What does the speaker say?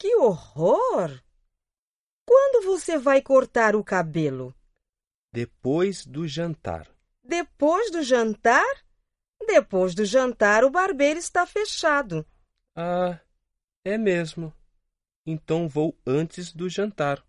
Que horror! Quando você vai cortar o cabelo? Depois do jantar. Depois do jantar? Depois do jantar, o barbeiro está fechado. Ah, é mesmo. Então vou antes do jantar.